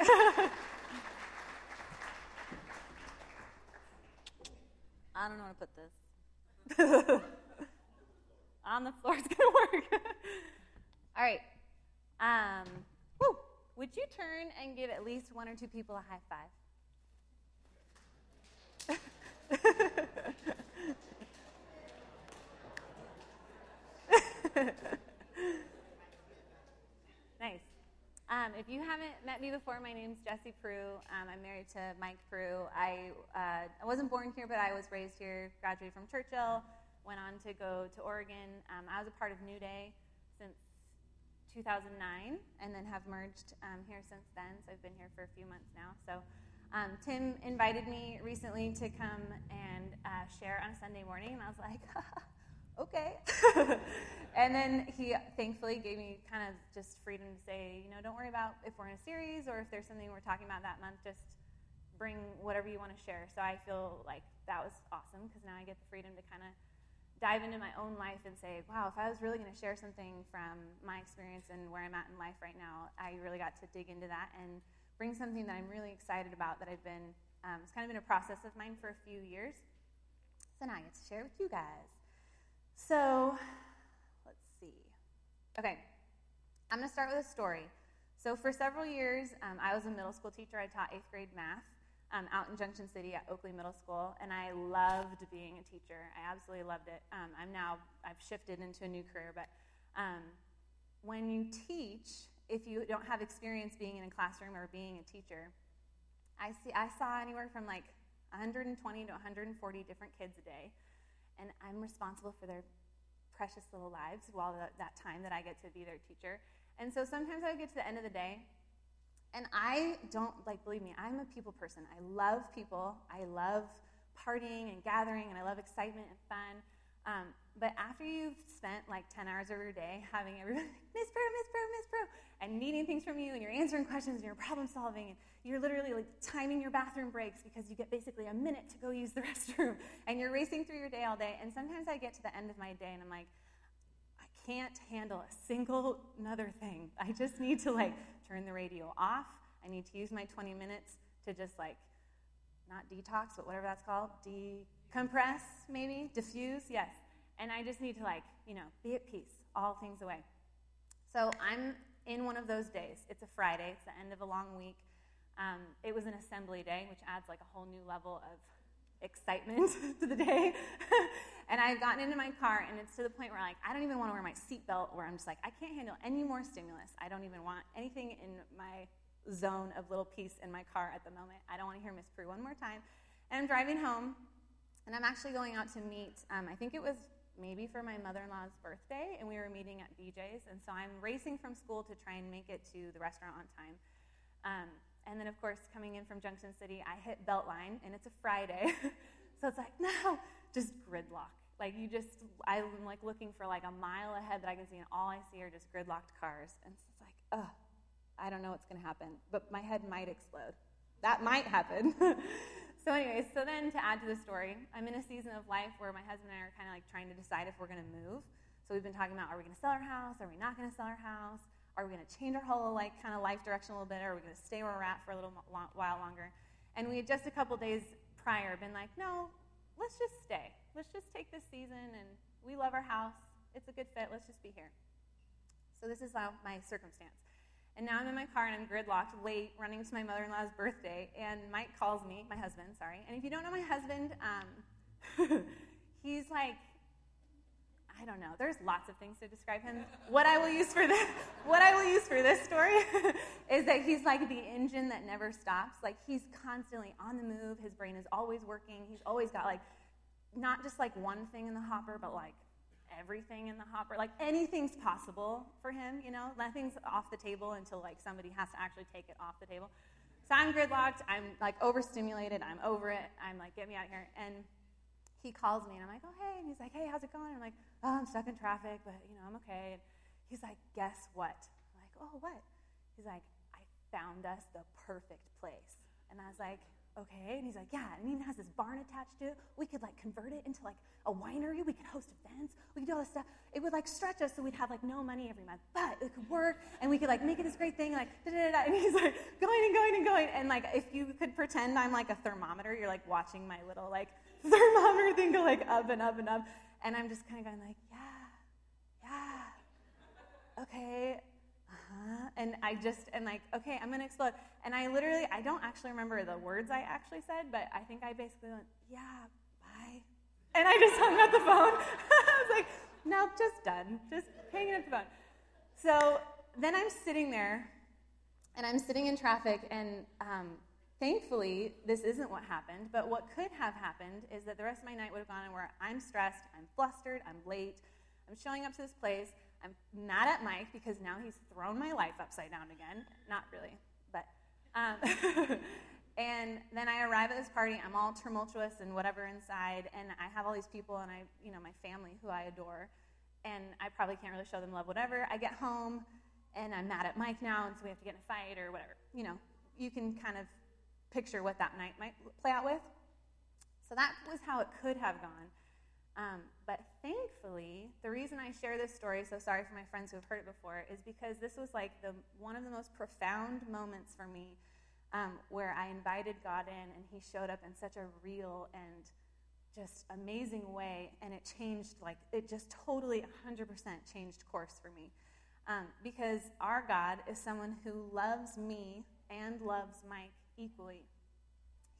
I don't know how to put this. On the floor going to work. All right. Um, woo. Would you turn and give at least one or two people a high five? nice. Um, if you haven't met me before, my name's Jessie Prue. Um, I'm married to Mike Prue. I, uh, I wasn't born here, but I was raised here, graduated from Churchill, went on to go to Oregon. Um, I was a part of New Day since 2009 and then have merged um, here since then. So I've been here for a few months now. So um, Tim invited me recently to come and uh, share on a Sunday morning, and I was like, okay. and then he thankfully gave me kind of just freedom to say, you know, don't worry about if we're in a series or if there's something we're talking about that month, just bring whatever you want to share. So I feel like that was awesome because now I get the freedom to kind of dive into my own life and say, wow, if I was really going to share something from my experience and where I'm at in life right now, I really got to dig into that and bring something that I'm really excited about that I've been, um, it's kind of been a process of mine for a few years. So now I get to share with you guys. So let's see. Okay, I'm going to start with a story. So for several years, um, I was a middle school teacher. I taught eighth grade math um, out in Junction City at Oaklea Middle School, and I loved being a teacher. I absolutely loved it. Um, I'm now I've shifted into a new career, but um, when you teach, if you don't have experience being in a classroom or being a teacher, I see I saw anywhere from like 120 to 140 different kids a day, and I'm responsible for their precious little lives while the, that time that I get to be their teacher. And so sometimes I would get to the end of the day and I don't, like, believe me, I'm a people person. I love people. I love partying and gathering, and I love excitement and fun. Um, but after you've spent like 10 hours of your day having everybody, Miss Prue, Miss Prue, Miss Prue, and needing things from you, and you're answering questions, and you're problem solving, and you're literally like timing your bathroom breaks because you get basically a minute to go use the restroom, and you're racing through your day all day. And sometimes I get to the end of my day, and I'm like, I can't handle a single another thing. I just need to like turn the radio off. I need to use my 20 minutes to just like, not detox, but whatever that's called, decompress, maybe, diffuse, yes. And I just need to like, you know, be at peace, all things away. So I'm in one of those days. It's a Friday, it's the end of a long week. Um, it was an assembly day, which adds like a whole new level of excitement to the day. and I've gotten into my car, and it's to the point where like I don't even want to wear my seatbelt. Where I'm just like I can't handle any more stimulus. I don't even want anything in my zone of little peace in my car at the moment. I don't want to hear Miss Prue one more time. And I'm driving home, and I'm actually going out to meet. Um, I think it was maybe for my mother-in-law's birthday, and we were meeting at BJ's. And so I'm racing from school to try and make it to the restaurant on time. Um, and then, of course, coming in from Junction City, I hit Beltline, and it's a Friday. so it's like, no, just gridlock. Like, you just, I'm like looking for like a mile ahead that I can see, and all I see are just gridlocked cars. And so it's like, ugh, I don't know what's going to happen, but my head might explode. That might happen. so, anyways, so then to add to the story, I'm in a season of life where my husband and I are kind of like trying to decide if we're going to move. So we've been talking about are we going to sell our house? Are we not going to sell our house? Are we going to change our whole like kind of life direction a little bit? Or are we going to stay where we're at for a little while longer? And we had just a couple days prior been like, no, let's just stay. Let's just take this season, and we love our house. It's a good fit. Let's just be here. So this is my circumstance. And now I'm in my car and I'm gridlocked, late, running to my mother in law's birthday. And Mike calls me, my husband, sorry. And if you don't know my husband, um, he's like I don't know. There's lots of things to describe him. What I will use for this, what I will use for this story, is that he's like the engine that never stops. Like he's constantly on the move. His brain is always working. He's always got like, not just like one thing in the hopper, but like everything in the hopper. Like anything's possible for him. You know, nothing's off the table until like somebody has to actually take it off the table. So I'm gridlocked. I'm like overstimulated. I'm over it. I'm like, get me out of here. And he calls me and I'm like, oh, hey. And he's like, hey, how's it going? I'm like, oh, I'm stuck in traffic, but, you know, I'm okay. And he's like, guess what? I'm like, oh, what? He's like, I found us the perfect place. And I was like, okay. And he's like, yeah. And it even has this barn attached to it. We could, like, convert it into, like, a winery. We could host events. We could do all this stuff. It would, like, stretch us so we'd have, like, no money every month. But it could work. And we could, like, make it this great thing. Like, da da da. And he's like, going and going and going. and like if you could pretend I'm like a thermometer, you're like watching my little like thermometer thing go like up and up and up, and I'm just kind of going like, yeah, yeah, okay, uh-huh. and I just and like, okay, I'm gonna explode, and I literally I don't actually remember the words I actually said, but I think I basically went, yeah, bye, and I just hung up the phone. I was like, nope, just done, just hanging up the phone. So then I'm sitting there and I'm sitting in traffic, and um, thankfully, this isn't what happened. But what could have happened is that the rest of my night would have gone where I'm stressed, I'm flustered, I'm late, I'm showing up to this place, I'm mad at Mike because now he's thrown my life upside down again. Not really, but. Um, and then I arrive at this party, I'm all tumultuous and whatever inside, and I have all these people and I, you know, my family who I adore, and I probably can't really show them love, whatever. I get home, and I'm mad at Mike now, and so we have to get in a fight or whatever. You know, you can kind of picture what that night might play out with. So that was how it could have gone. Um, but thankfully, the reason I share this story, so sorry for my friends who have heard it before, is because this was like the, one of the most profound moments for me um, where I invited God in and He showed up in such a real and just amazing way, and it changed, like, it just totally 100% changed course for me. Um, because our God is someone who loves me and loves Mike equally.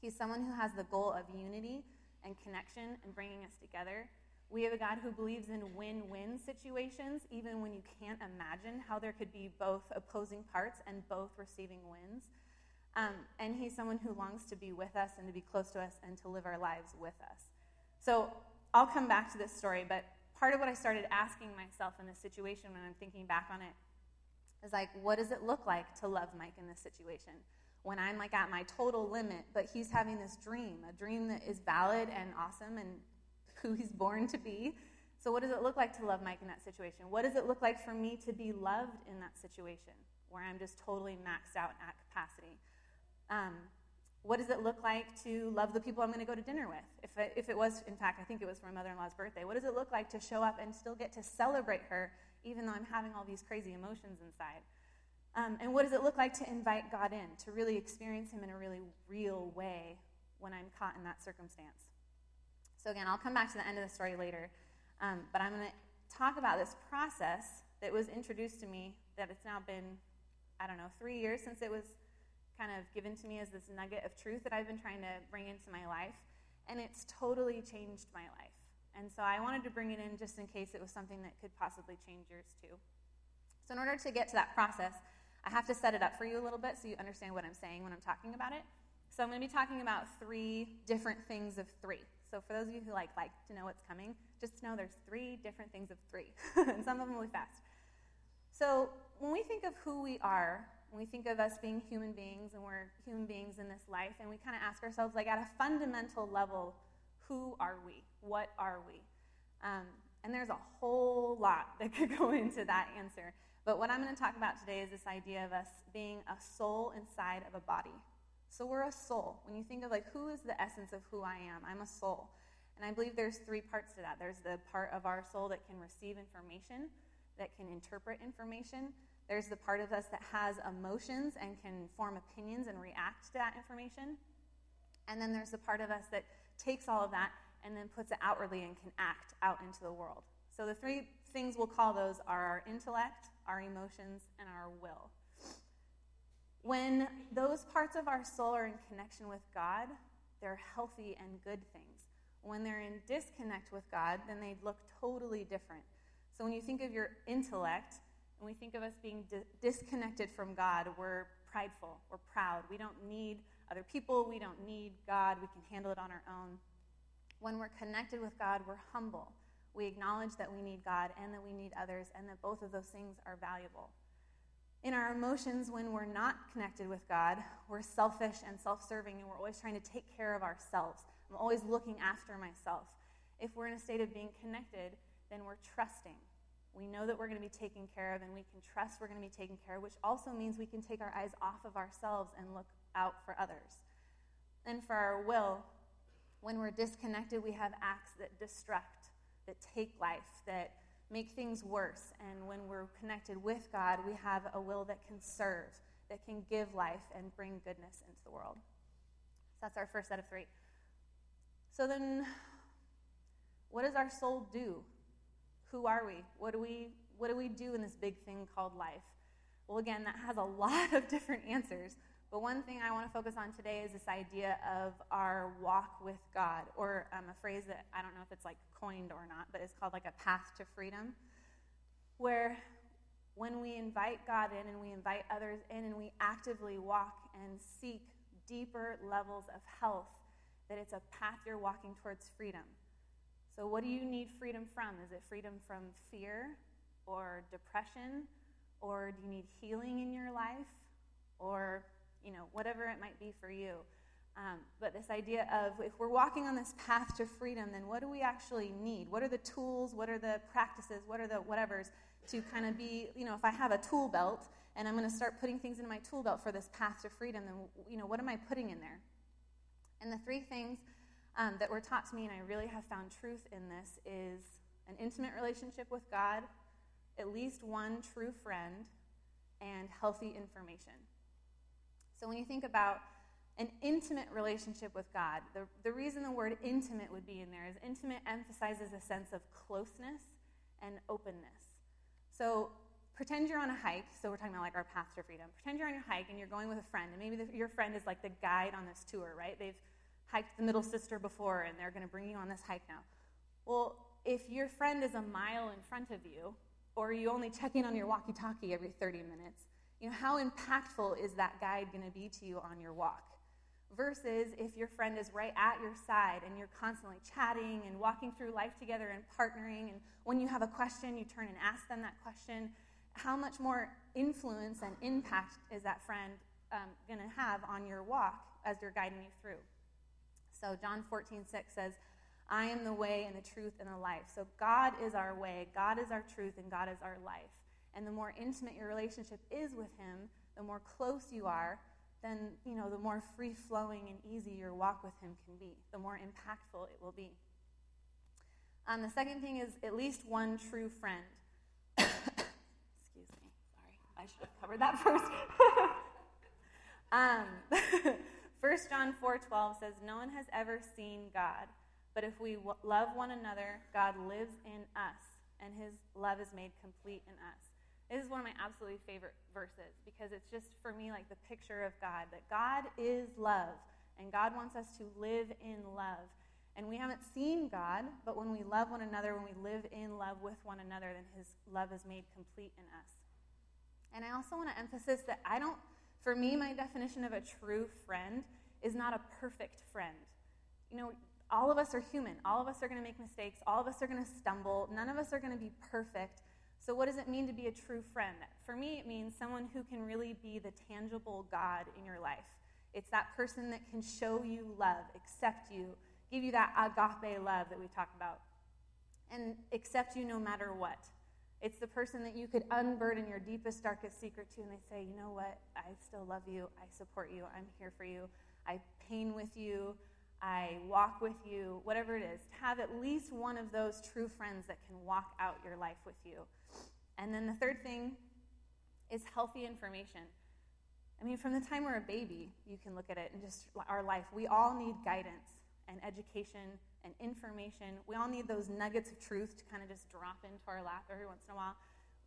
He's someone who has the goal of unity and connection and bringing us together. We have a God who believes in win win situations, even when you can't imagine how there could be both opposing parts and both receiving wins. Um, and He's someone who longs to be with us and to be close to us and to live our lives with us. So I'll come back to this story, but part of what I started asking myself in this situation when I'm thinking back on it is like, what does it look like to love Mike in this situation? When I'm like at my total limit, but he's having this dream, a dream that is valid and awesome and who he's born to be. So, what does it look like to love Mike in that situation? What does it look like for me to be loved in that situation where I'm just totally maxed out at capacity? Um, what does it look like to love the people I'm going to go to dinner with? If it, if it was, in fact, I think it was for my mother in law's birthday, what does it look like to show up and still get to celebrate her, even though I'm having all these crazy emotions inside? Um, and what does it look like to invite God in, to really experience Him in a really real way when I'm caught in that circumstance? So, again, I'll come back to the end of the story later, um, but I'm going to talk about this process that was introduced to me that it's now been, I don't know, three years since it was kind of given to me as this nugget of truth that I've been trying to bring into my life. And it's totally changed my life. And so I wanted to bring it in just in case it was something that could possibly change yours too. So, in order to get to that process, I have to set it up for you a little bit so you understand what I'm saying when I'm talking about it. So, I'm going to be talking about three different things of three. So, for those of you who like like to know what's coming, just know there's three different things of three, and some of them will be fast. So, when we think of who we are when we think of us being human beings and we're human beings in this life, and we kind of ask ourselves, like, at a fundamental level, who are we? What are we? Um, and there's a whole lot that could go into that answer. But what I'm going to talk about today is this idea of us being a soul inside of a body. So we're a soul. When you think of like who is the essence of who I am, I'm a soul. And I believe there's three parts to that. There's the part of our soul that can receive information, that can interpret information, there's the part of us that has emotions and can form opinions and react to that information. And then there's the part of us that takes all of that and then puts it outwardly and can act out into the world. So the three things we'll call those are our intellect, our emotions, and our will. When those parts of our soul are in connection with God, they're healthy and good things. When they're in disconnect with God, then they look totally different. So when you think of your intellect, and we think of us being di- disconnected from God, we're prideful, we're proud. We don't need other people, we don't need God, we can handle it on our own. When we're connected with God, we're humble. We acknowledge that we need God and that we need others, and that both of those things are valuable. In our emotions, when we're not connected with God, we're selfish and self serving, and we're always trying to take care of ourselves. I'm always looking after myself. If we're in a state of being connected, then we're trusting. We know that we're going to be taken care of and we can trust we're going to be taken care of, which also means we can take our eyes off of ourselves and look out for others. And for our will, when we're disconnected, we have acts that destruct, that take life, that make things worse. And when we're connected with God, we have a will that can serve, that can give life and bring goodness into the world. So that's our first set of three. So then, what does our soul do? Who are we? What do we what do we do in this big thing called life? Well, again, that has a lot of different answers. But one thing I want to focus on today is this idea of our walk with God, or um, a phrase that I don't know if it's like coined or not, but it's called like a path to freedom, where when we invite God in and we invite others in and we actively walk and seek deeper levels of health, that it's a path you're walking towards freedom. So, what do you need freedom from? Is it freedom from fear or depression? Or do you need healing in your life? Or, you know, whatever it might be for you. Um, but this idea of if we're walking on this path to freedom, then what do we actually need? What are the tools? What are the practices? What are the whatevers to kind of be, you know, if I have a tool belt and I'm going to start putting things into my tool belt for this path to freedom, then, you know, what am I putting in there? And the three things um, that were taught to me, and I really have found truth in this, is an intimate relationship with God, at least one true friend, and healthy information. So when you think about an intimate relationship with God, the, the reason the word intimate would be in there is intimate emphasizes a sense of closeness and openness. So pretend you're on a hike. So we're talking about like our path to freedom. Pretend you're on your hike and you're going with a friend, and maybe the, your friend is like the guide on this tour, right? They've hiked the Middle Sister before, and they're going to bring you on this hike now. Well, if your friend is a mile in front of you, or you only check in on your walkie-talkie every 30 minutes, you know how impactful is that guide going to be to you on your walk? Versus if your friend is right at your side and you're constantly chatting and walking through life together and partnering, and when you have a question, you turn and ask them that question how much more influence and impact is that friend um, going to have on your walk as they're guiding you through? So, John 14, 6 says, I am the way and the truth and the life. So, God is our way, God is our truth, and God is our life. And the more intimate your relationship is with Him, the more close you are, then, you know, the more free flowing and easy your walk with Him can be, the more impactful it will be. Um, the second thing is at least one true friend. Excuse me, sorry, I should have covered that first. um, 1 John 4:12 says, "No one has ever seen God, but if we w- love one another, God lives in us, and His love is made complete in us." This is one of my absolutely favorite verses because it's just for me like the picture of God that God is love, and God wants us to live in love. And we haven't seen God, but when we love one another, when we live in love with one another, then His love is made complete in us. And I also want to emphasize that I don't, for me, my definition of a true friend is not a perfect friend. You know, all of us are human. All of us are going to make mistakes. All of us are going to stumble. None of us are going to be perfect. So, what does it mean to be a true friend? For me, it means someone who can really be the tangible God in your life. It's that person that can show you love, accept you, give you that agape love that we talk about, and accept you no matter what. It's the person that you could unburden your deepest, darkest secret to, and they say, you know what? I still love you. I support you. I'm here for you. I pain with you. I walk with you. Whatever it is, to have at least one of those true friends that can walk out your life with you. And then the third thing is healthy information. I mean, from the time we're a baby, you can look at it and just our life. We all need guidance and education and information. We all need those nuggets of truth to kind of just drop into our lap every once in a while.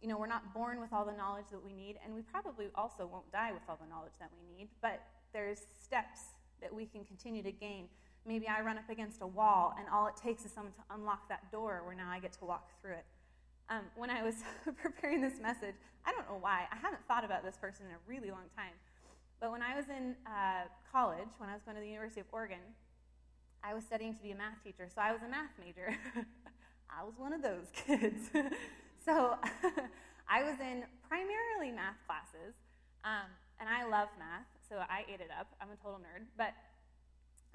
You know, we're not born with all the knowledge that we need, and we probably also won't die with all the knowledge that we need, but there's steps that we can continue to gain. Maybe I run up against a wall, and all it takes is someone to unlock that door where now I get to walk through it. Um, when I was preparing this message, I don't know why, I haven't thought about this person in a really long time. But when I was in uh, college, when I was going to the University of Oregon, I was studying to be a math teacher, so I was a math major. I was one of those kids. so I was in primarily math classes, um, and I love math, so I ate it up. I'm a total nerd. But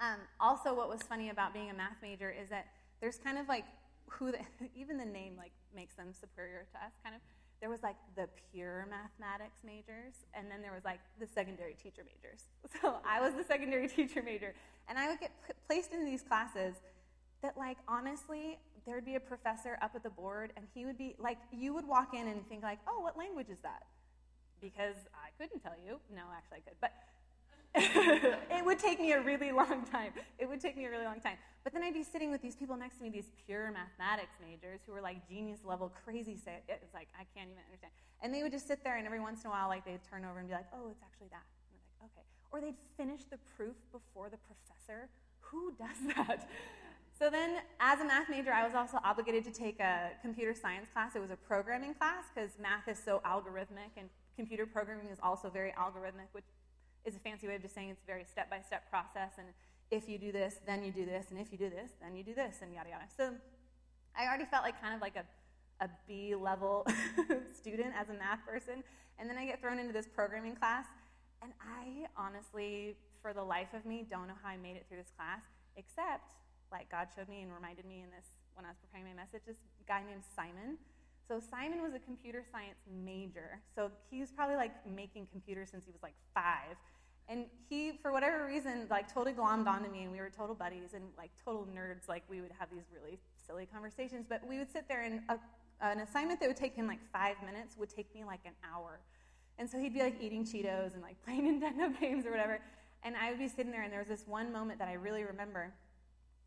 um, also, what was funny about being a math major is that there's kind of like who, even the name like makes them superior to us, kind of there was like the pure mathematics majors, and then there was like the secondary teacher majors. So I was the secondary teacher major, and I would get p- placed into these classes that, like, honestly, there'd be a professor up at the board, and he would be like, you would walk in and think like, oh, what language is that? because I couldn't tell you. No, actually, I could. But it would take me a really long time. It would take me a really long time. But then I'd be sitting with these people next to me, these pure mathematics majors who were like genius level crazy. It's like I can't even understand. And they would just sit there, and every once in a while, like they'd turn over and be like, "Oh, it's actually that." And I'm like, "Okay." Or they'd finish the proof before the professor. Who does that? So then, as a math major, I was also obligated to take a computer science class. It was a programming class because math is so algorithmic, and computer programming is also very algorithmic, which is a fancy way of just saying it's a very step by step process. And if you do this, then you do this, and if you do this, then you do this, and yada yada. So I already felt like kind of like a, a B level student as a math person. And then I get thrown into this programming class, and I honestly, for the life of me, don't know how I made it through this class, except like God showed me and reminded me in this when I was preparing my message, this guy named Simon. So Simon was a computer science major. So he was probably like making computers since he was like five. And he, for whatever reason, like totally glommed onto me, and we were total buddies and like total nerds. Like we would have these really silly conversations, but we would sit there and a, an assignment that would take him like five minutes would take me like an hour. And so he'd be like eating Cheetos and like playing Nintendo games or whatever. And I would be sitting there, and there was this one moment that I really remember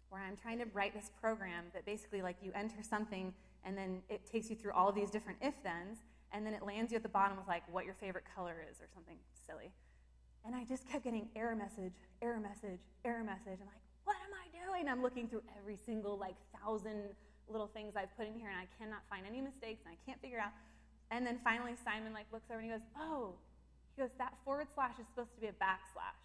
where I'm trying to write this program that basically like you enter something and then it takes you through all of these different if thens and then it lands you at the bottom with like what your favorite color is or something silly. And I just kept getting error message, error message, error message. I'm like, what am I doing? I'm looking through every single like thousand little things I've put in here and I cannot find any mistakes and I can't figure out. And then finally Simon like looks over and he goes, oh, he goes, that forward slash is supposed to be a backslash.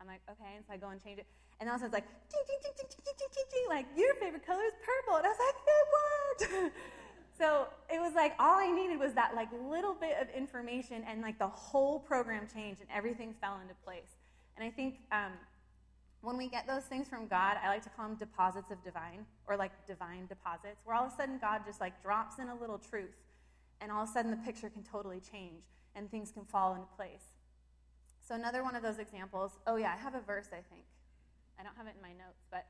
I'm like, okay, and so I go and change it. And all of a sudden like, ding, ding, ding, ding, ding, ding, ding, ding, like, your favorite color is purple. And I was like, it worked. so it was like, all I needed was that like little bit of information and like the whole program changed and everything fell into place. And I think um, when we get those things from God, I like to call them deposits of divine or like divine deposits, where all of a sudden God just like drops in a little truth and all of a sudden the picture can totally change and things can fall into place. So, another one of those examples, oh, yeah, I have a verse, I think. I don't have it in my notes, but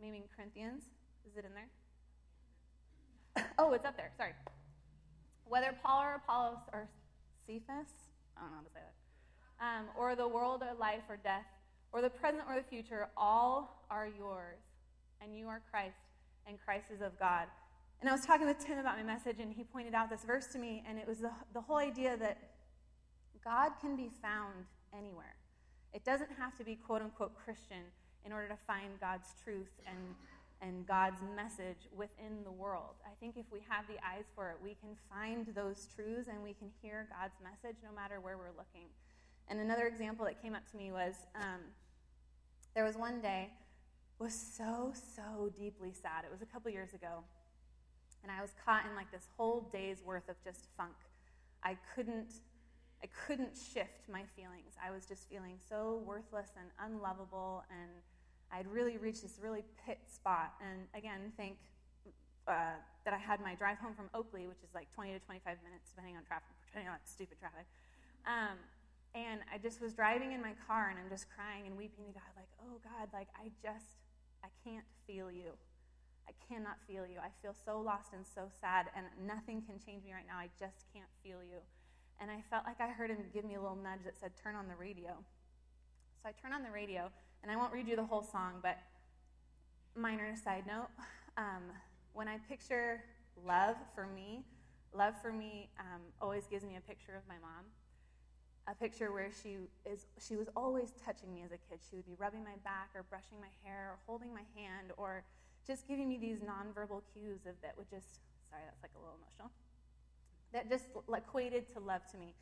maybe in Corinthians. Is it in there? oh, it's up there. Sorry. Whether Paul or Apollos or Cephas, I don't know how to say that, um, or the world or life or death, or the present or the future, all are yours, and you are Christ, and Christ is of God. And I was talking with Tim about my message, and he pointed out this verse to me, and it was the, the whole idea that God can be found anywhere. It doesn't have to be quote unquote Christian in order to find God's truth and, and God's message within the world. I think if we have the eyes for it, we can find those truths and we can hear God's message no matter where we're looking. And another example that came up to me was um, there was one day was so so deeply sad. It was a couple years ago, and I was caught in like this whole day's worth of just funk. I couldn't I couldn't shift my feelings. I was just feeling so worthless and unlovable, and I'd really reached this really pit spot. And again, think uh, that I had my drive home from Oaklea, which is like 20 to 25 minutes, depending on traffic, depending on stupid traffic. Um, and I just was driving in my car, and I'm just crying and weeping to God, like, oh God, like I just, I can't feel you. I cannot feel you. I feel so lost and so sad, and nothing can change me right now. I just can't feel you and I felt like I heard him give me a little nudge that said, Turn on the radio. So I turn on the radio, and I won't read you the whole song, but minor side note um, when I picture love for me, love for me um, always gives me a picture of my mom. A picture where she is she was always touching me as a kid. She would be rubbing my back or brushing my hair or holding my hand or just giving me these nonverbal cues of that would just sorry, that's like a little emotional that just equated to love to me.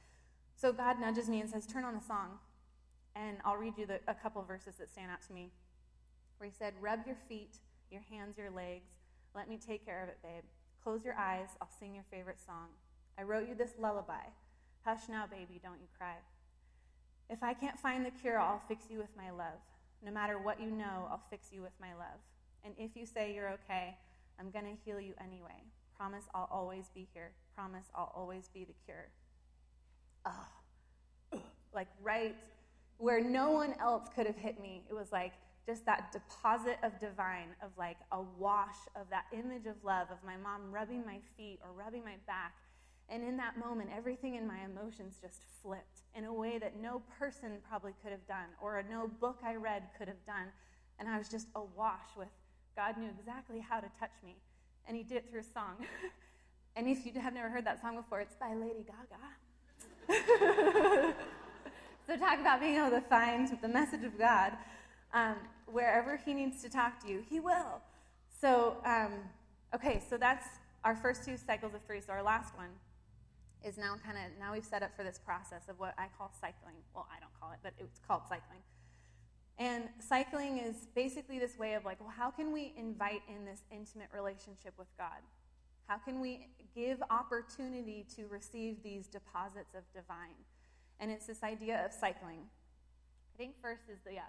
So God nudges me and says, Turn on a song. And I'll read you the, a couple verses that stand out to me. Where he said, Rub your feet, your hands, your legs. Let me take care of it, babe. Close your eyes. I'll sing your favorite song. I wrote you this lullaby. Hush now, baby, don't you cry. If I can't find the cure, I'll fix you with my love. No matter what you know, I'll fix you with my love. And if you say you're okay, I'm going to heal you anyway. Promise I'll always be here. Promise I'll always be the cure. Oh, like right where no one else could have hit me. It was like just that deposit of divine, of like a wash of that image of love, of my mom rubbing my feet or rubbing my back. And in that moment, everything in my emotions just flipped in a way that no person probably could have done, or no book I read could have done. And I was just awash with God knew exactly how to touch me. And He did it through a song. and if you have never heard that song before, it's by Lady Gaga. so, talk about being able to find the message of God. Um, wherever He needs to talk to you, He will. So, um, okay, so that's our first two cycles of three. So, our last one is now kind of now we've set up for this process of what I call cycling. Well, I don't call it, but it's called cycling. And cycling is basically this way of like, well, how can we invite in this intimate relationship with God? How can we give opportunity to receive these deposits of divine? And it's this idea of cycling. I think first is the yeah,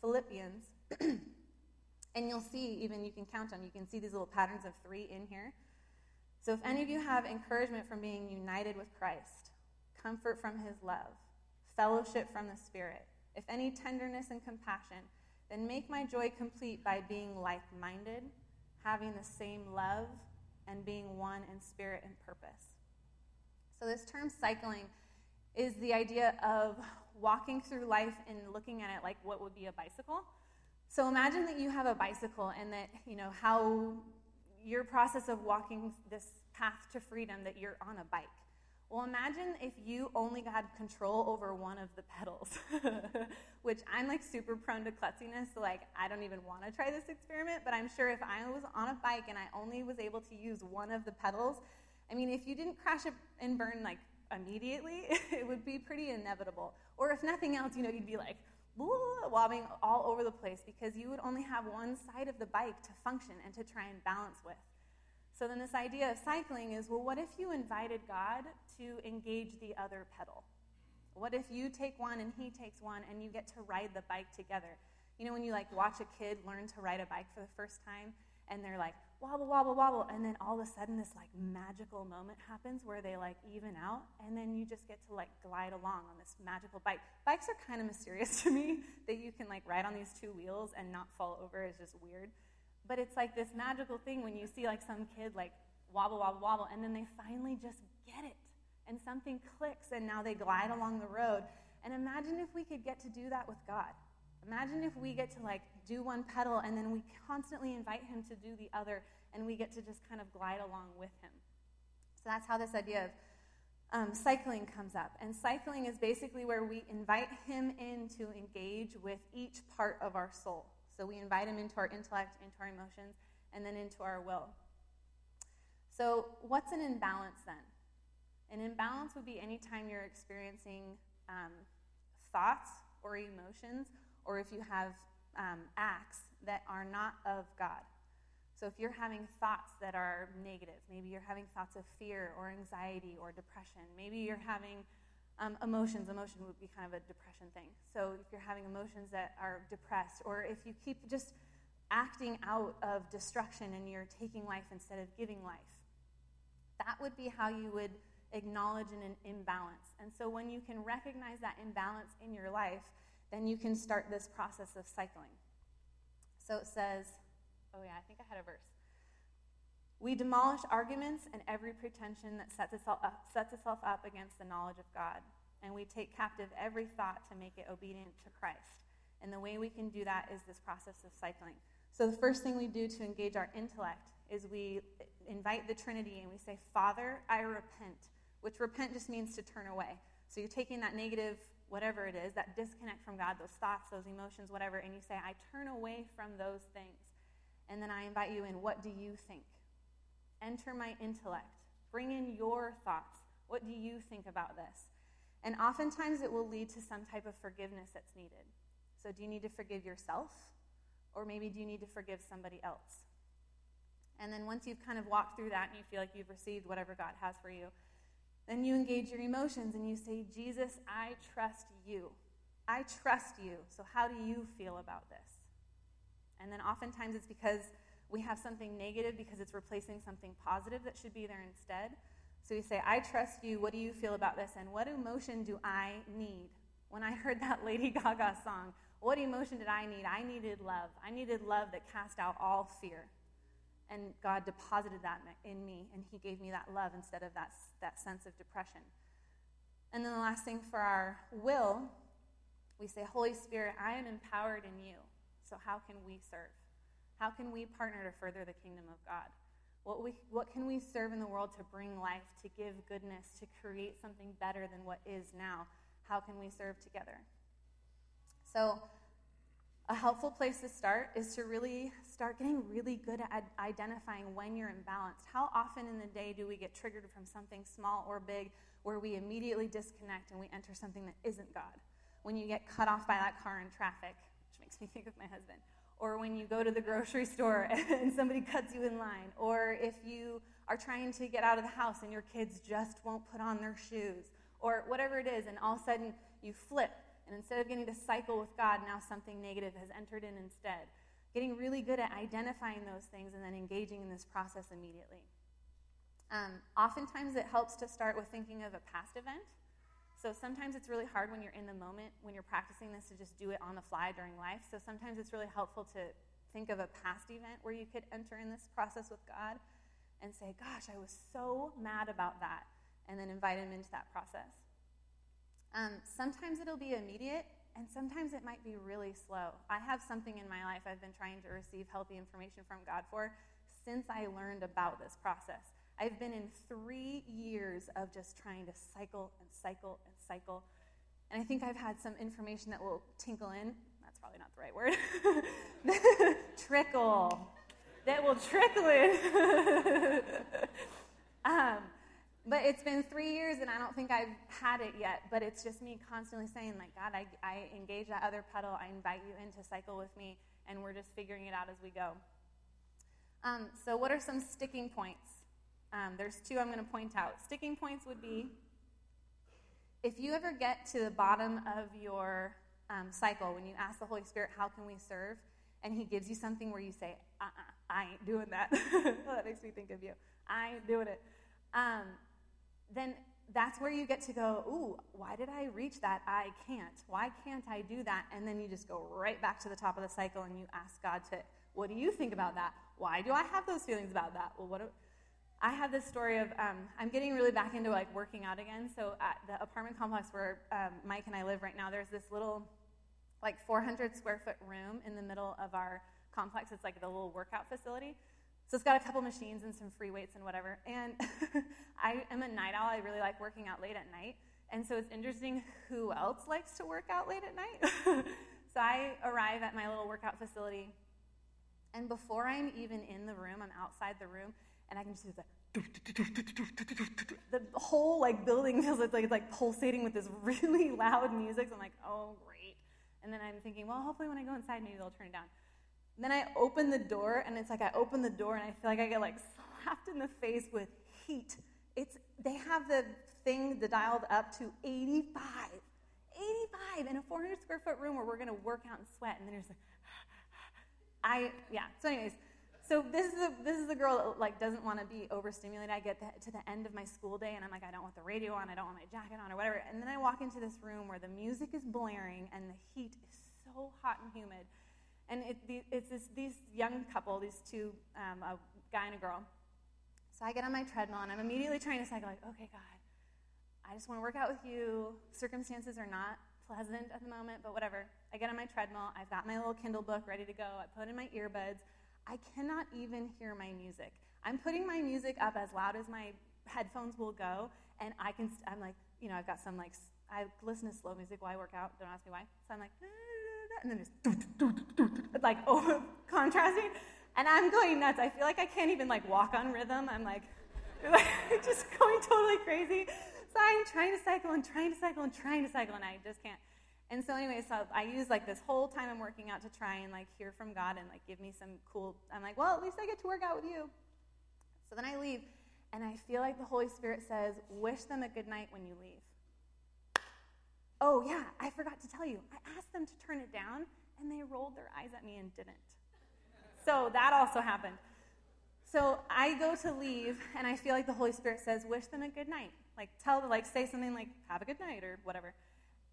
Philippians. and you'll see, even you can count on, you can see these little patterns of three in here. So if any of you have encouragement from being united with Christ, comfort from his love, fellowship from the Spirit, if any tenderness and compassion, then make my joy complete by being like minded, having the same love, and being one in spirit and purpose. So, this term cycling is the idea of walking through life and looking at it like what would be a bicycle. So, imagine that you have a bicycle and that, you know, how your process of walking this path to freedom that you're on a bike. Well, imagine if you only had control over one of the pedals, which I'm like super prone to klutziness, so like I don't even want to try this experiment, but I'm sure if I was on a bike and I only was able to use one of the pedals, I mean, if you didn't crash and burn like immediately, it would be pretty inevitable. Or if nothing else, you know, you'd be like wobbling all over the place because you would only have one side of the bike to function and to try and balance with. So then, this idea of cycling is well, what if you invited God to engage the other pedal? What if you take one and he takes one and you get to ride the bike together? You know, when you like watch a kid learn to ride a bike for the first time and they're like wobble, wobble, wobble, and then all of a sudden this like magical moment happens where they like even out and then you just get to like glide along on this magical bike. Bikes are kind of mysterious to me that you can like ride on these two wheels and not fall over is just weird. But it's like this magical thing when you see like some kid like wobble, wobble, wobble, and then they finally just get it. And something clicks, and now they glide along the road. And imagine if we could get to do that with God. Imagine if we get to like do one pedal and then we constantly invite him to do the other and we get to just kind of glide along with him. So that's how this idea of um, cycling comes up. And cycling is basically where we invite him in to engage with each part of our soul. So we invite him into our intellect, into our emotions, and then into our will. So, what's an imbalance then? An imbalance would be anytime you're experiencing um, thoughts or emotions, or if you have um, acts that are not of God. So, if you're having thoughts that are negative, maybe you're having thoughts of fear or anxiety or depression, maybe you're having um, emotions, emotion would be kind of a depression thing. So if you're having emotions that are depressed, or if you keep just acting out of destruction and you're taking life instead of giving life, that would be how you would acknowledge an imbalance. And so when you can recognize that imbalance in your life, then you can start this process of cycling. So it says, oh yeah, I think I had a verse. We demolish arguments and every pretension that sets itself, up, sets itself up against the knowledge of God. And we take captive every thought to make it obedient to Christ. And the way we can do that is this process of cycling. So, the first thing we do to engage our intellect is we invite the Trinity and we say, Father, I repent, which repent just means to turn away. So, you're taking that negative, whatever it is, that disconnect from God, those thoughts, those emotions, whatever, and you say, I turn away from those things. And then I invite you in, what do you think? Enter my intellect. Bring in your thoughts. What do you think about this? And oftentimes it will lead to some type of forgiveness that's needed. So, do you need to forgive yourself? Or maybe do you need to forgive somebody else? And then once you've kind of walked through that and you feel like you've received whatever God has for you, then you engage your emotions and you say, Jesus, I trust you. I trust you. So, how do you feel about this? And then oftentimes it's because we have something negative because it's replacing something positive that should be there instead. So we say, I trust you. What do you feel about this? And what emotion do I need? When I heard that Lady Gaga song, what emotion did I need? I needed love. I needed love that cast out all fear. And God deposited that in me, and He gave me that love instead of that, that sense of depression. And then the last thing for our will, we say, Holy Spirit, I am empowered in you. So how can we serve? How can we partner to further the kingdom of God? What, we, what can we serve in the world to bring life, to give goodness, to create something better than what is now? How can we serve together? So, a helpful place to start is to really start getting really good at identifying when you're imbalanced. How often in the day do we get triggered from something small or big where we immediately disconnect and we enter something that isn't God? When you get cut off by that car in traffic, which makes me think of my husband, or when you go to the grocery store and somebody cuts you in line, or if you are trying to get out of the house and your kids just won't put on their shoes, or whatever it is, and all of a sudden you flip and instead of getting to cycle with God, now something negative has entered in instead. Getting really good at identifying those things and then engaging in this process immediately. Um, oftentimes, it helps to start with thinking of a past event. So sometimes it's really hard when you're in the moment, when you're practicing this, to just do it on the fly during life. So sometimes it's really helpful to think of a past event where you could enter in this process with God and say, Gosh, I was so mad about that, and then invite Him into that process. Um, sometimes it'll be immediate, and sometimes it might be really slow. I have something in my life I've been trying to receive healthy information from God for since I learned about this process. I've been in three years of just trying to cycle and cycle and cycle. And I think I've had some information that will tinkle in. That's probably not the right word. trickle. That will trickle in. um, but it's been three years and I don't think I've had it yet. But it's just me constantly saying, like, God, I, I engage that other pedal. I invite you in to cycle with me, and we're just figuring it out as we go. Um, so, what are some sticking points? Um, there's two I'm going to point out. Sticking points would be if you ever get to the bottom of your um, cycle, when you ask the Holy Spirit, How can we serve? and He gives you something where you say, uh uh-uh, I ain't doing that. that makes me think of you. I ain't doing it. Um, then that's where you get to go, ooh, why did I reach that? I can't. Why can't I do that? And then you just go right back to the top of the cycle and you ask God to, what do you think about that? Why do I have those feelings about that? Well, what do, I have this story of um, I'm getting really back into like working out again. So at the apartment complex where um, Mike and I live right now, there's this little like 400 square foot room in the middle of our complex. It's like the little workout facility. So it's got a couple machines and some free weights and whatever. And I am a night owl. I really like working out late at night. And so it's interesting who else likes to work out late at night. so I arrive at my little workout facility. And before I'm even in the room, I'm outside the room, and I can just do the the whole like building feels like it's like pulsating with this really loud music. So I'm like, oh great. And then I'm thinking, well, hopefully when I go inside, maybe they'll turn it down. Then I open the door, and it's like I open the door, and I feel like I get like slapped in the face with heat. It's they have the thing the dialed up to 85, 85 in a 400 square foot room where we're gonna work out and sweat, and then there's like, I yeah. So anyways, so this is a, this is the girl that like doesn't want to be overstimulated. I get to the end of my school day, and I'm like, I don't want the radio on, I don't want my jacket on, or whatever. And then I walk into this room where the music is blaring and the heat is so hot and humid and it, it's this, these young couple, these two, um, a guy and a girl. So I get on my treadmill and I'm immediately trying to cycle, like, okay, God, I just want to work out with you. Circumstances are not pleasant at the moment, but whatever. I get on my treadmill. I've got my little Kindle book ready to go. I put in my earbuds. I cannot even hear my music. I'm putting my music up as loud as my headphones will go, and I can. i I'm like, you know, I've got some like I listen to slow music while I work out. Don't ask me why. So I'm like, and then just like oh, contrasting, and I'm going nuts. I feel like I can't even like walk on rhythm. I'm like, just going totally crazy. So I'm trying to cycle and trying to cycle and trying to cycle, and I just can't. And so anyway, so I use like this whole time I'm working out to try and like hear from God and like give me some cool. I'm like, well, at least I get to work out with you. So then I leave, and I feel like the Holy Spirit says, wish them a good night when you leave. Oh, yeah, I forgot to tell you. I asked them to turn it down, and they rolled their eyes at me and didn't. So that also happened. So I go to leave, and I feel like the Holy Spirit says, Wish them a good night. Like, tell like, say something like, Have a good night, or whatever.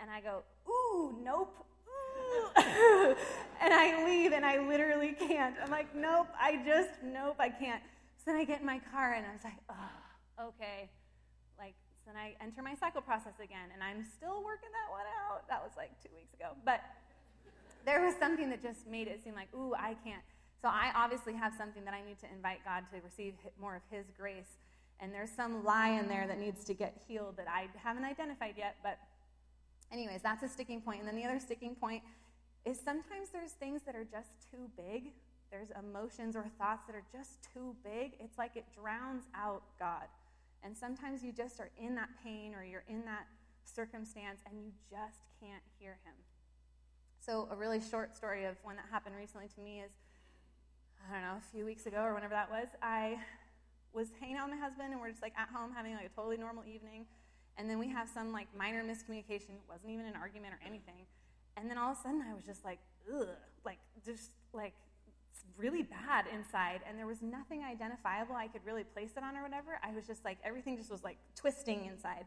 And I go, Ooh, nope. Ooh. and I leave and I literally can't. I'm like, nope, I just, nope, I can't. So then I get in my car and I was like, oh, okay. Like, so then I enter my cycle process again and I'm still working that one out. That was like two weeks ago. But there was something that just made it seem like, ooh, I can't. So I obviously have something that I need to invite God to receive more of His grace. And there's some lie in there that needs to get healed that I haven't identified yet. But, anyways, that's a sticking point. And then the other sticking point is sometimes there's things that are just too big. There's emotions or thoughts that are just too big. It's like it drowns out God. And sometimes you just are in that pain or you're in that circumstance and you just can't hear Him. So, a really short story of one that happened recently to me is I don't know, a few weeks ago or whenever that was, I was hanging out with my husband and we're just like at home having like a totally normal evening. And then we have some like minor miscommunication. It wasn't even an argument or anything. And then all of a sudden I was just like, ugh, like just like really bad inside. And there was nothing identifiable I could really place it on or whatever. I was just like, everything just was like twisting inside.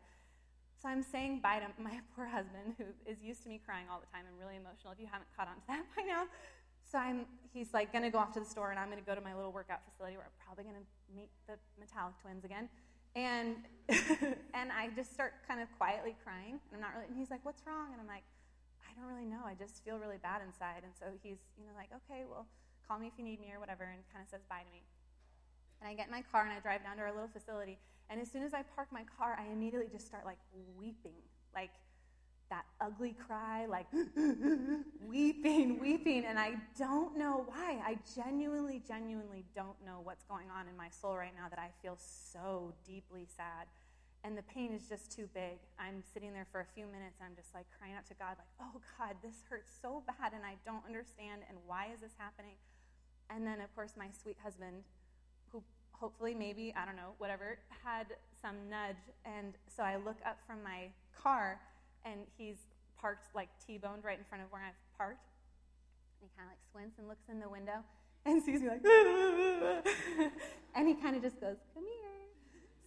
So I'm saying bye to my poor husband who is used to me crying all the time and really emotional. If you haven't caught on to that by now, so I'm, he's like to go off to the store, and I'm to go to my little workout facility where I'm probably to meet the metallic twins again. And, and I just start kind of quietly crying. And I'm not really, and he's like, what's wrong? And I'm like, I don't really know. I just feel really bad inside. And so he's, you know, like, okay, well, call me if you need me or whatever, and kind of says bye to me. And I get in my car and I drive down to our little facility. And as soon as I park my car, I immediately just start like weeping. Like, that ugly cry, like weeping, weeping, and I don't know why. I genuinely, genuinely don't know what's going on in my soul right now that I feel so deeply sad. And the pain is just too big. I'm sitting there for a few minutes and I'm just like crying out to God, like, oh God, this hurts so bad and I don't understand and why is this happening? And then, of course, my sweet husband, who hopefully, maybe, I don't know, whatever, had some nudge. And so I look up from my car and he's parked like T-boned right in front of where I've parked. And he kind of like squints and looks in the window and sees me like, and he kind of just goes, "Come here."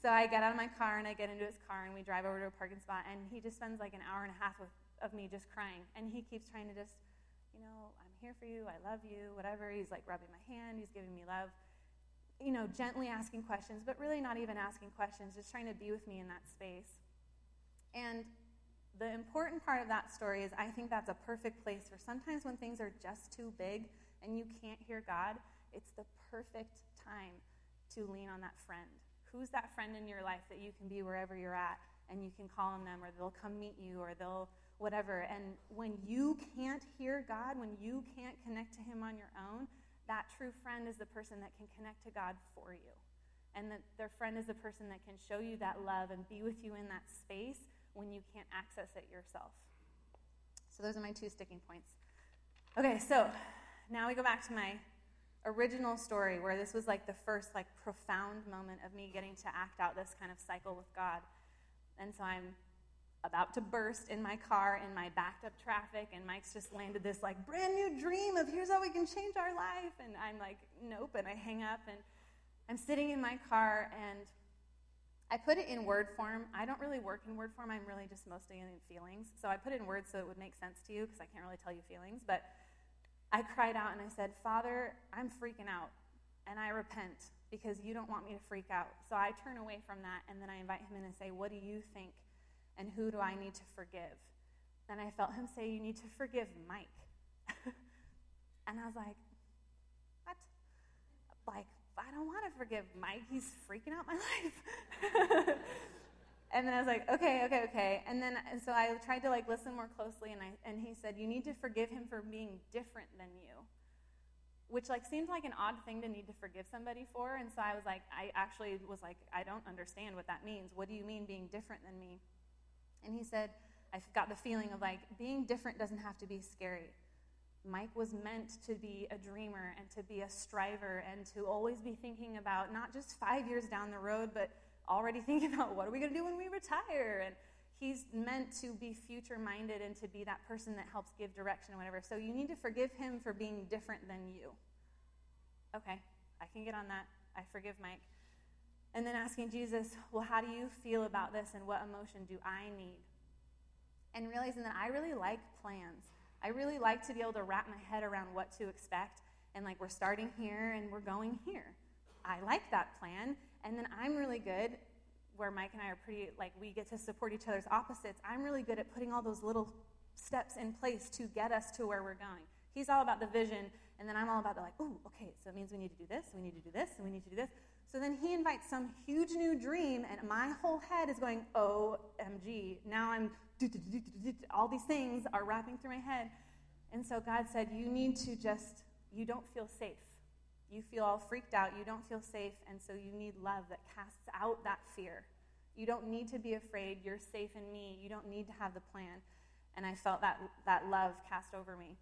So I get out of my car and I get into his car and we drive over to a parking spot and he just spends like an hour and a half of, of me just crying and he keeps trying to just, you know, I'm here for you, I love you, whatever. He's like rubbing my hand, he's giving me love, you know, gently asking questions, but really not even asking questions, just trying to be with me in that space. And the important part of that story is I think that's a perfect place for sometimes when things are just too big and you can't hear God, it's the perfect time to lean on that friend. Who's that friend in your life that you can be wherever you're at and you can call on them or they'll come meet you or they'll whatever. And when you can't hear God, when you can't connect to Him on your own, that true friend is the person that can connect to God for you. And that their friend is the person that can show you that love and be with you in that space when you can't access it yourself. So those are my two sticking points. Okay, so now we go back to my original story where this was like the first like profound moment of me getting to act out this kind of cycle with God. And so I'm about to burst in my car in my backed up traffic and Mike's just landed this like brand new dream of here's how we can change our life and I'm like nope and I hang up and I'm sitting in my car and I put it in word form. I don't really work in word form. I'm really just mostly in feelings. So I put it in words so it would make sense to you because I can't really tell you feelings. But I cried out and I said, Father, I'm freaking out and I repent because you don't want me to freak out. So I turn away from that and then I invite him in and say, What do you think? And who do I need to forgive? And I felt him say, You need to forgive Mike. and I was like, What? Like, I don't want to forgive Mike. He's freaking out my life. and then I was like, okay, okay, okay. And then and so I tried to like listen more closely, and I and he said, you need to forgive him for being different than you, which like seemed like an odd thing to need to forgive somebody for. And so I was like, I actually was like, I don't understand what that means. What do you mean being different than me? And he said, I got the feeling of like being different doesn't have to be scary. Mike was meant to be a dreamer and to be a striver and to always be thinking about not just five years down the road, but already thinking about what are we going to do when we retire. And he's meant to be future minded and to be that person that helps give direction and whatever. So you need to forgive him for being different than you. Okay, I can get on that. I forgive Mike. And then asking Jesus, well, how do you feel about this and what emotion do I need? And realizing that I really like plans. I really like to be able to wrap my head around what to expect. And like, we're starting here and we're going here. I like that plan. And then I'm really good, where Mike and I are pretty, like, we get to support each other's opposites. I'm really good at putting all those little steps in place to get us to where we're going. He's all about the vision, and then I'm all about the, like, ooh, okay, so it means we need to do this, we need to do this, and we need to do this. So then he invites some huge new dream, and my whole head is going, OMG. Now I'm, all these things are wrapping through my head. And so God said, You need to just, you don't feel safe. You feel all freaked out. You don't feel safe. And so you need love that casts out that fear. You don't need to be afraid. You're safe in me. You don't need to have the plan. And I felt that, that love cast over me.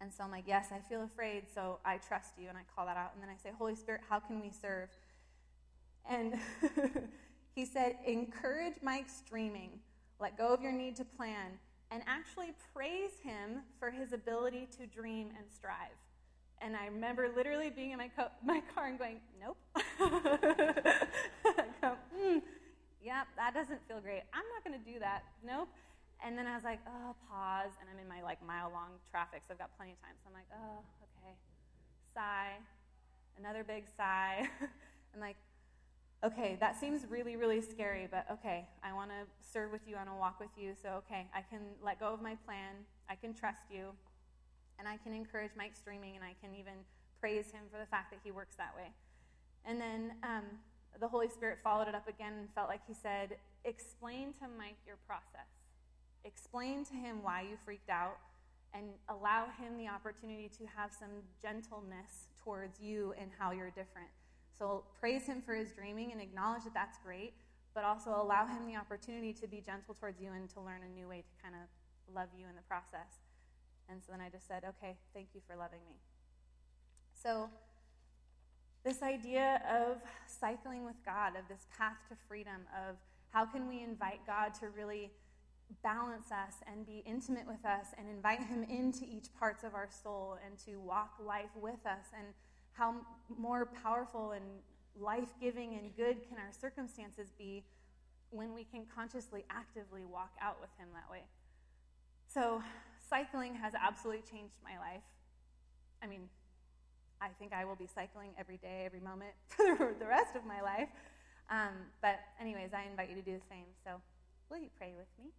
And so I'm like, yes, I feel afraid, so I trust you. And I call that out. And then I say, Holy Spirit, how can we serve? And he said, encourage Mike's dreaming. Let go of your need to plan. And actually praise him for his ability to dream and strive. And I remember literally being in my, co- my car and going, nope. go, mm, that doesn't feel great. I'm not going to do that. Nope. And then I was like, oh, pause. And I'm in my like mile long traffic, so I've got plenty of time. So I'm like, oh, okay. Sigh. Another big sigh. I'm like, okay, that seems really, really scary, but okay, I want to serve with you. I want to walk with you. So, okay, I can let go of my plan. I can trust you. And I can encourage Mike's dreaming, and I can even praise him for the fact that he works that way. And then um, the Holy Spirit followed it up again and felt like he said, Explain to Mike your process. Explain to him why you freaked out and allow him the opportunity to have some gentleness towards you and how you're different. So praise him for his dreaming and acknowledge that that's great, but also allow him the opportunity to be gentle towards you and to learn a new way to kind of love you in the process. And so then I just said, okay, thank you for loving me. So, this idea of cycling with God, of this path to freedom, of how can we invite God to really balance us and be intimate with us and invite Him into each parts of our soul and to walk life with us, and how more powerful and life giving and good can our circumstances be when we can consciously, actively walk out with Him that way. So, cycling has absolutely changed my life. I mean, I think I will be cycling every day, every moment for the rest of my life. Um, but, anyways, I invite you to do the same. So, will you pray with me?